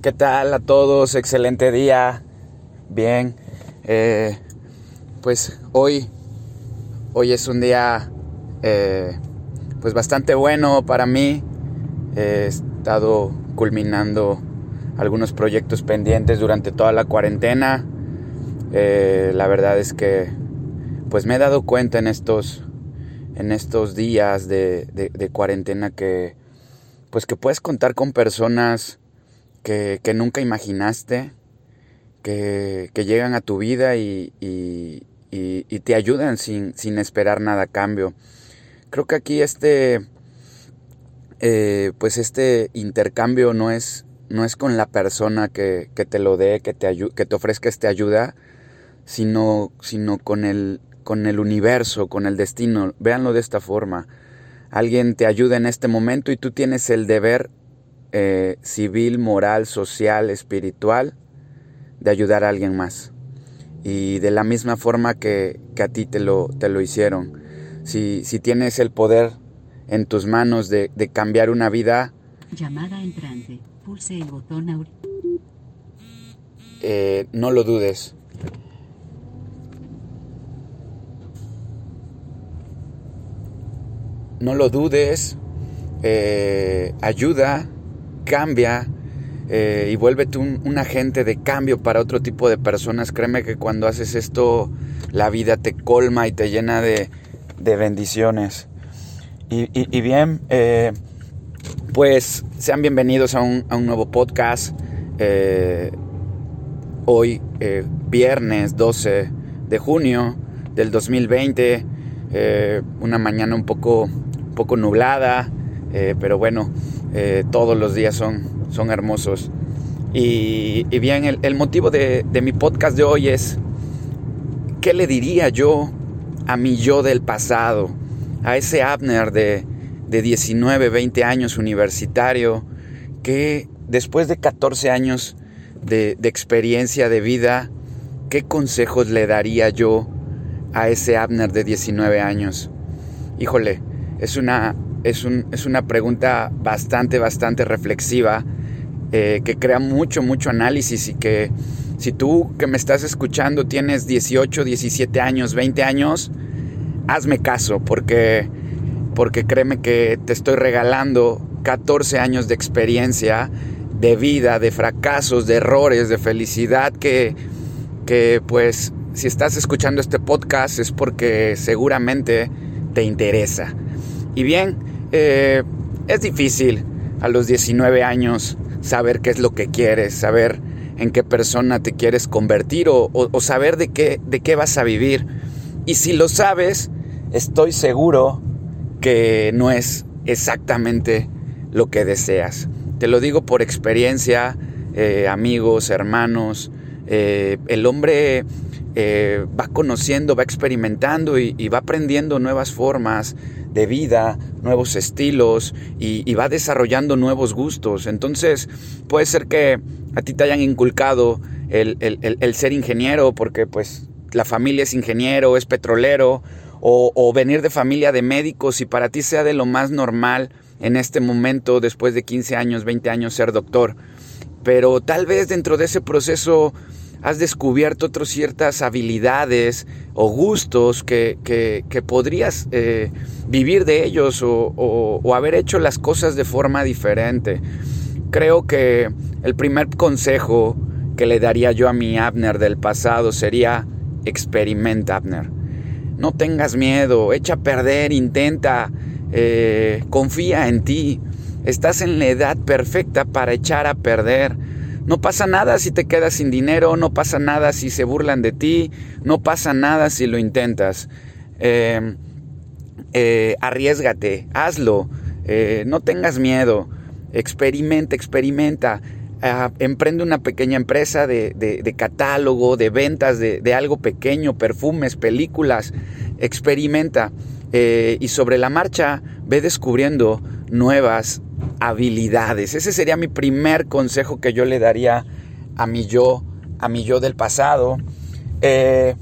¿Qué tal a todos? Excelente día. Bien. Eh, pues hoy, hoy es un día eh, pues bastante bueno para mí. He estado culminando algunos proyectos pendientes durante toda la cuarentena. Eh, la verdad es que pues me he dado cuenta en estos, en estos días de, de cuarentena que pues que puedes contar con personas que, nunca imaginaste, que, llegan a tu vida y, te ayudan sin, esperar nada a cambio. Creo que aquí este, eh, pues este intercambio no es, no es con la persona que, te lo dé, que te, ofrezca esta ayuda, sino, sino con, el, con el universo, con el destino. Véanlo de esta forma. Alguien te ayuda en este momento y tú tienes el deber eh, civil, moral, social, espiritual, de ayudar a alguien más. Y de la misma forma que, a ti te lo, te lo hicieron. Si, si, tienes el poder en tus manos de, cambiar una vida... Llamada entrante. Pulse el botón eh, no lo dudes. No lo dudes. Eh, ayuda cambia eh, y vuélvete un, agente de cambio para otro tipo de personas. Créeme que cuando haces esto, la vida te colma y te llena de, bendiciones. Y, bien, eh, pues sean bienvenidos a un, nuevo podcast. Eh, hoy, viernes 12 de junio del 2020, una mañana un poco, un poco nublada, pero bueno, eh, todos los días son, son hermosos. Y, bien, el, motivo de, mi podcast de hoy es, ¿qué le diría yo a mi yo del pasado? A ese Abner de, de 19, 20 años universitario, que después de 14 años de, de experiencia de vida, ¿qué consejos le daría yo a ese Abner de 19 años? Híjole, es una es, una pregunta bastante, bastante reflexiva, eh, que crea mucho, mucho análisis y que si tú que me estás escuchando tienes 18, 17 años, 20 años, hazme caso, porque, porque créeme que te estoy regalando 14 años de experiencia, de vida, de fracasos, de errores, de felicidad, que, que pues si estás escuchando este podcast es porque seguramente te interesa. Y bien, eh, es difícil a los 19 años saber qué es lo que quieres, saber en qué persona te quieres convertir o, saber de qué, de qué vas a vivir. Y si lo sabes, estoy seguro que no es exactamente lo que deseas. Te lo digo por experiencia, eh, amigos, hermanos. Eh, el hombre va conociendo, va experimentando y, va aprendiendo nuevas formas, de vida, nuevos estilos y, va desarrollando nuevos gustos. Entonces puede ser que a ti te hayan inculcado el, ser ingeniero porque pues la familia es ingeniero, es petrolero o, o venir de familia de médicos y para ti sea de lo más normal en este momento, después de 15 años, 20 años, ser doctor. Pero tal vez dentro de ese proceso has descubierto otras ciertas habilidades o gustos que, podrías eh, vivir de ellos o, haber hecho las cosas de forma diferente. Creo que el primer consejo que le daría yo a mi Abner del pasado sería experimenta Abner. No tengas miedo, echa a perder, intenta, eh, confía en ti. Estás en la edad perfecta para echar a perder no pasa nada si te quedas sin dinero, no pasa nada si se burlan de ti, no pasa nada si lo intentas. Em, eh, arriesgate, hazlo, eh, no tengas miedo, experimenta, experimenta. Ah, emprende una pequeña empresa de, catálogo, de ventas de, algo pequeño, perfumes, películas, experimenta eh, y sobre la marcha ve descubriendo nuevas habilidades. Ese sería mi primer consejo que yo le daría a mi yo, a mi yo del pasado. Eh,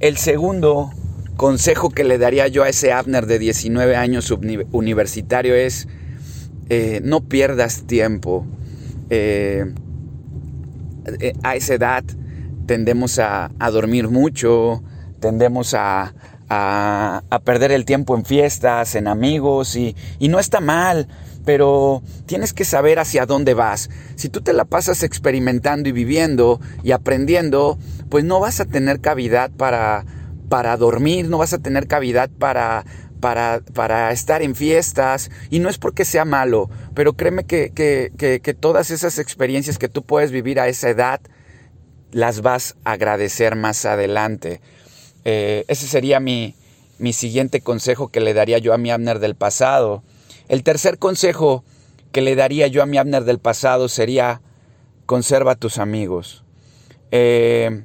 el segundo consejo que le daría yo a ese Abner de 19 años universitario es eh, no pierdas tiempo. Eh, a esa edad tendemos a, dormir mucho, tendemos a, perder el tiempo en fiestas, en amigos, y, y no está mal, pero tienes que saber hacia dónde vas. Si tú te la pasas experimentando y viviendo y aprendiendo, pues no vas a tener cavidad para, para dormir, no vas a tener cavidad para, para, para, estar en fiestas. Y no es porque sea malo, pero créeme que, que, todas esas experiencias que tú puedes vivir a esa edad, las vas a agradecer más adelante. Eh, ese sería mi, mi siguiente consejo que le daría yo a mi Abner del pasado. El tercer consejo que le daría yo a mi Abner del pasado sería conserva tus amigos. Eh,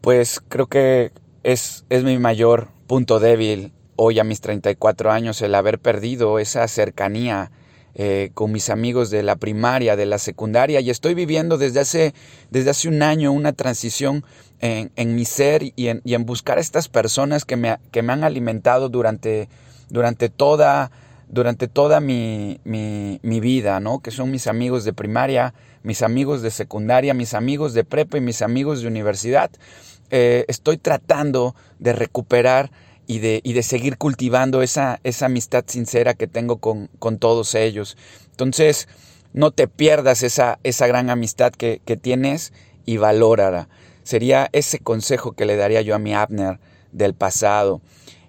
pues creo que es, es mi mayor punto débil hoy a mis 34 años, el haber perdido esa cercanía eh, con mis amigos de la primaria, de la secundaria, y estoy viviendo desde hace, desde hace un año una transición en, mi ser y en, buscar a estas personas que me, que me han alimentado durante, durante toda, durante toda mi, mi, mi, vida, ¿no? que son mis amigos de primaria, mis amigos de secundaria, mis amigos de prepa y mis amigos de universidad. Eh, estoy tratando de recuperar y de, y de seguir cultivando esa, esa, amistad sincera que tengo con, con, todos ellos. Entonces, no te pierdas esa, esa gran amistad que, que tienes y valórala. Sería ese consejo que le daría yo a mi Abner del pasado.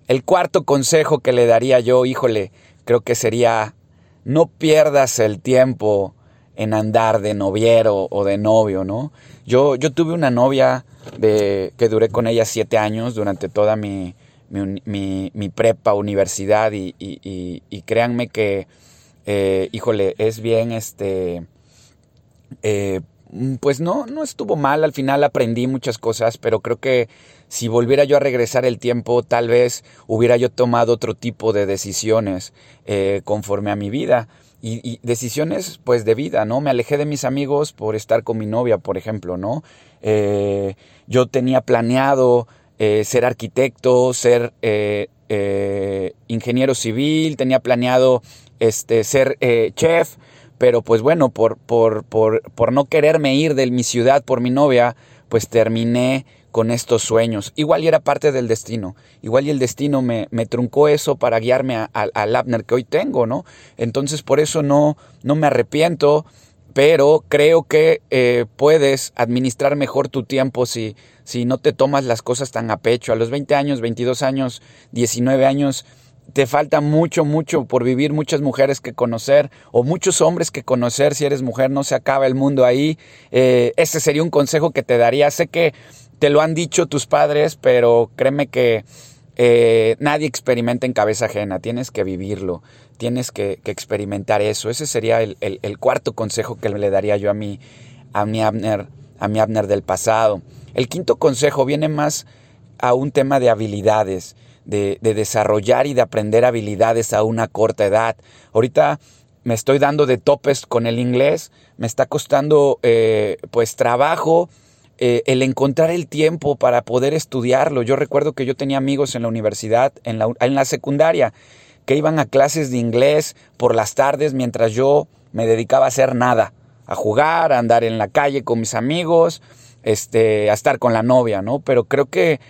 El cuarto consejo que le daría yo, híjole, creo que sería no pierdas el tiempo en andar de noviero o de novio, ¿no? Yo, yo tuve una novia de, que duré con ella siete años durante toda mi, mi, prepa, universidad y, créanme que, eh, híjole, es bien, este, eh, pues no, no estuvo mal, al final aprendí muchas cosas, pero creo que si volviera yo a regresar el tiempo, tal vez hubiera yo tomado otro tipo de decisiones eh, conforme a mi vida. Y, decisiones pues de vida, ¿no? Me alejé de mis amigos por estar con mi novia, por ejemplo, ¿no? yo tenía planeado eh, ser arquitecto, ser eh, eh, ingeniero civil, tenía planeado este, ser chef, pero pues bueno, por, por, por, por no quererme ir de mi ciudad por mi novia, pues terminé con estos sueños. Igual y era parte del destino. Igual y el destino me, me truncó eso para guiarme al Abner que hoy tengo, ¿no? Entonces por eso no, no me arrepiento, pero creo que puedes administrar mejor tu tiempo si, si no te tomas las cosas tan a pecho. A los 20 años, 22 años, 19 años, te falta mucho, mucho por vivir, muchas mujeres que conocer o muchos hombres que conocer. Si eres mujer, no se acaba el mundo ahí. Eh, ese sería un consejo que te daría. Sé que te lo han dicho tus padres, pero créeme que eh, nadie experimenta en cabeza ajena. Tienes que vivirlo, tienes que, experimentar eso. Ese sería el, cuarto consejo que le daría yo a mi, Abner, a mi Abner del pasado. El quinto consejo viene más a un tema de habilidades, de, desarrollar y de aprender habilidades a una corta edad. Ahorita me estoy dando de topes con el inglés, me está costando eh, pues trabajo eh, el encontrar el tiempo para poder estudiarlo. Yo recuerdo que yo tenía amigos en la universidad, en la, en la secundaria, que iban a clases de inglés por las tardes mientras yo me dedicaba a hacer nada, a jugar, a andar en la calle con mis amigos, este, a estar con la novia, ¿no? Pero creo que,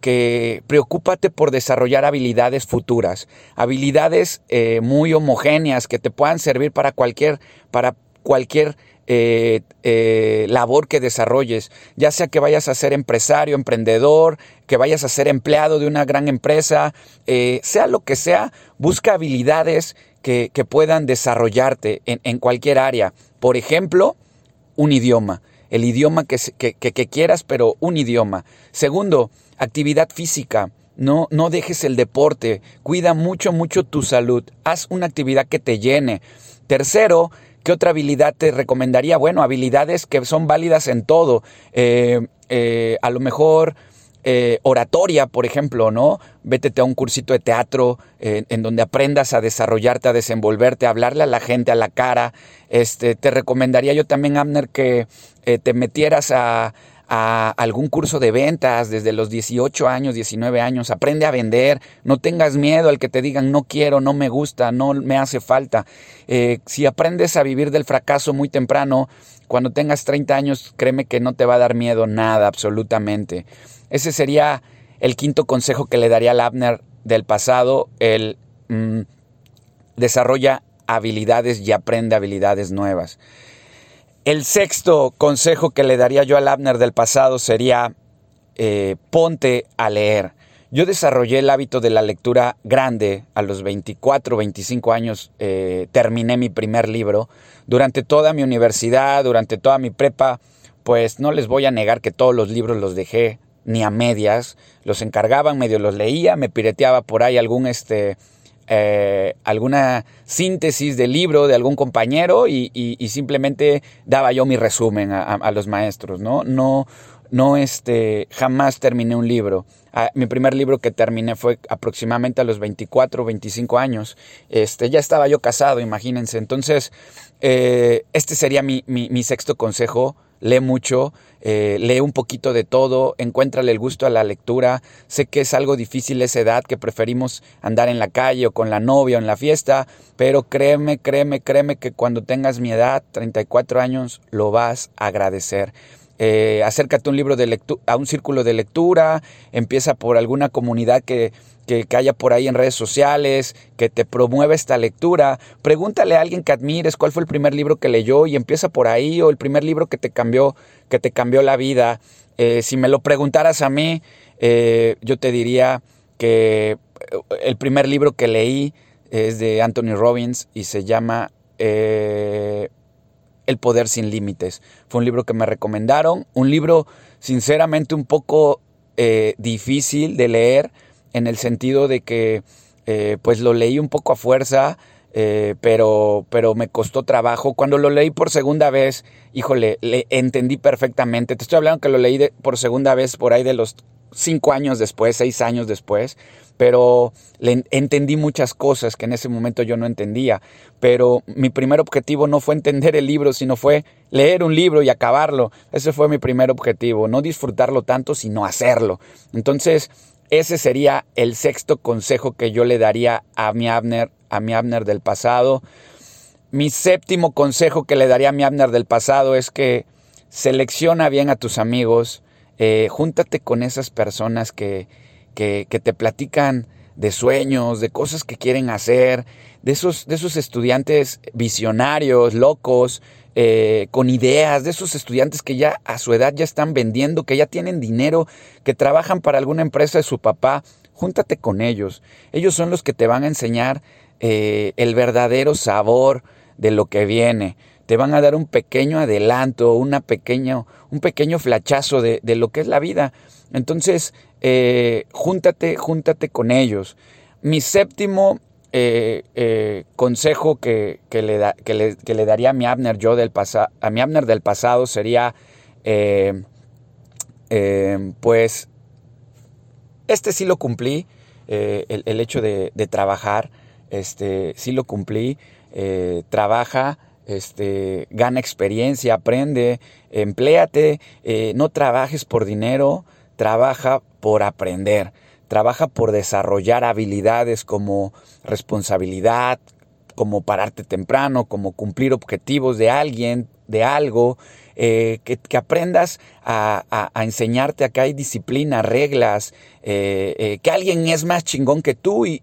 que preocúpate por desarrollar habilidades futuras, habilidades eh, muy homogéneas que te puedan servir para cualquier, para cualquier eh, eh, labor que desarrolles, ya sea que vayas a ser empresario, emprendedor, que vayas a ser empleado de una gran empresa, sea lo que sea, busca habilidades que, que puedan desarrollarte en, en cualquier área. Por ejemplo, un idioma el idioma que, que, quieras, pero un idioma. Segundo, actividad física. No, no dejes el deporte. Cuida mucho, mucho tu salud. Haz una actividad que te llene. Tercero, ¿qué otra habilidad te recomendaría? Bueno, habilidades que son válidas en todo. Eh, eh, a lo mejor eh, oratoria, por ejemplo, ¿no? Vétete a un cursito de teatro en donde aprendas a desarrollarte, a desenvolverte, a hablarle a la gente a la cara. Este, te recomendaría yo también, Abner, que te metieras a, a algún curso de ventas desde los 18 años, 19 años, aprende a vender, no tengas miedo al que te digan no quiero, no me gusta, no me hace falta. Eh, si aprendes a vivir del fracaso muy temprano, cuando tengas 30 años, créeme que no te va a dar miedo nada, absolutamente. Ese sería el quinto consejo que le daría a Abner del pasado, el mm, desarrolla habilidades y aprende habilidades nuevas. El sexto consejo que le daría yo al Abner del pasado sería eh, ponte a leer. Yo desarrollé el hábito de la lectura grande a los 24, 25 años, eh, terminé mi primer libro. Durante toda mi universidad, durante toda mi prepa, pues no les voy a negar que todos los libros los dejé ni a medias, los encargaban, medio los leía, me pireteaba por ahí algún este eh, alguna síntesis del libro de algún compañero y, simplemente daba yo mi resumen a, los maestros, ¿no? No, no este, jamás terminé un libro. Ah, mi primer libro que terminé fue aproximadamente a los 24 o 25 años. Este, ya estaba yo casado, imagínense. Entonces, eh, este sería mi, mi sexto consejo lee mucho, eh, lee un poquito de todo, encuéntrale el gusto a la lectura. Sé que es algo difícil esa edad, que preferimos andar en la calle o con la novia o en la fiesta, pero créeme, créeme, créeme que cuando tengas mi edad, 34 años, lo vas a agradecer. Eh, acércate a un libro de lectura, a un círculo de lectura, empieza por alguna comunidad que, que, haya por ahí en redes sociales, que te promueva esta lectura. Pregúntale a alguien que admires cuál fue el primer libro que leyó y empieza por ahí, o el primer libro que te cambió, que te cambió la vida. Eh, si me lo preguntaras a mí, eh, yo te diría que el primer libro que leí es de Anthony Robbins y se llama el poder sin límites. Fue un libro que me recomendaron, un libro sinceramente un poco eh, difícil de leer en el sentido de que eh, pues lo leí un poco a fuerza, eh, pero, pero me costó trabajo. Cuando lo leí por segunda vez, híjole, le entendí perfectamente. Te estoy hablando que lo leí por segunda vez por ahí de los cinco años después, seis años después, pero le entendí muchas cosas que en ese momento yo no entendía. Pero mi primer objetivo no fue entender el libro, sino fue leer un libro y acabarlo. Ese fue mi primer objetivo, no disfrutarlo tanto, sino hacerlo. Entonces, ese sería el sexto consejo que yo le daría a mi Abner, a mi Abner del pasado. Mi séptimo consejo que le daría a mi Abner del pasado es que selecciona bien a tus amigos, eh, júntate con esas personas que, que, te platican de sueños, de cosas que quieren hacer, de esos, de esos estudiantes visionarios, locos, eh, con ideas, de esos estudiantes que ya a su edad ya están vendiendo, que ya tienen dinero, que trabajan para alguna empresa de su papá, júntate con ellos. Ellos son los que te van a enseñar eh, el verdadero sabor de lo que viene te van a dar un pequeño adelanto, una pequeño, un pequeño flachazo de, lo que es la vida. Entonces, eh, júntate, júntate con ellos. Mi séptimo eh, consejo que, le da, que, le, daría a mi Abner yo del pasado, a mi Abner del pasado sería, pues, este sí lo cumplí, el, hecho de, de, trabajar, este, sí lo cumplí, trabaja, este, gana experiencia, aprende, empléate, eh, no trabajes por dinero, trabaja por aprender, trabaja por desarrollar habilidades como responsabilidad, como pararte temprano, como cumplir objetivos de alguien, de algo, eh, que, aprendas a, enseñarte a que hay disciplina, reglas, eh, eh, que alguien es más chingón que tú y,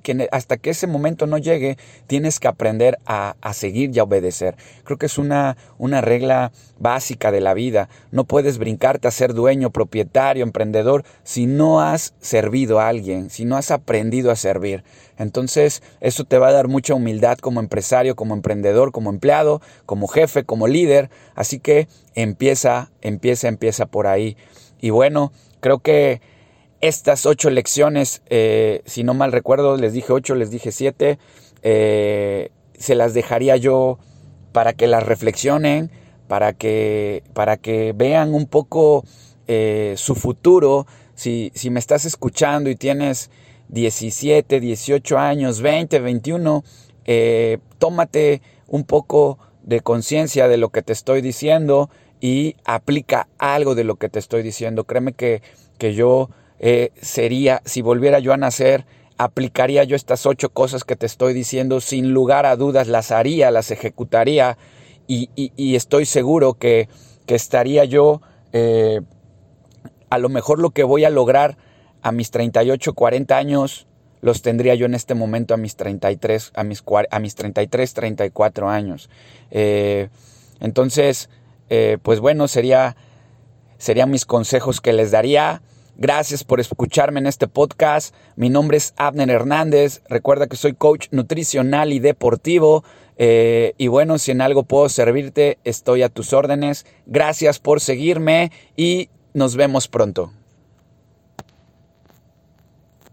que hasta que ese momento no llegue tienes que aprender a, seguir y a obedecer. Creo que es una, una regla básica de la vida. No puedes brincarte a ser dueño, propietario, emprendedor si no has servido a alguien, si no has aprendido a servir. Entonces, eso te va a dar mucha humildad como empresario, como emprendedor, como empleado, como jefe, como líder. Así que empieza, empieza, empieza por ahí. Y bueno, creo que estas ocho lecciones, eh, si no mal recuerdo, les dije ocho, les dije siete, eh, se las dejaría yo para que las reflexionen, para que, para que vean un poco eh, su futuro. Si, si me estás escuchando y tienes 17, 18 años, 20, 21, tómate un poco de conciencia de lo que te estoy diciendo y aplica algo de lo que te estoy diciendo. Créeme que, que yo eh, sería, si volviera yo a nacer, aplicaría yo estas ocho cosas que te estoy diciendo, sin lugar a dudas las haría, las ejecutaría y, estoy seguro que, estaría yo, eh, a lo mejor lo que voy a lograr a mis 38, 40 años, los tendría yo en este momento a mis 33, a mis, a mis 33, 34 años. Eh, entonces, eh, pues bueno, sería, serían mis consejos que les daría. Gracias por escucharme en este podcast. Mi nombre es Abner Hernández. Recuerda que soy coach nutricional y deportivo. Eh, y bueno, si en algo puedo servirte, estoy a tus órdenes. Gracias por seguirme y nos vemos pronto.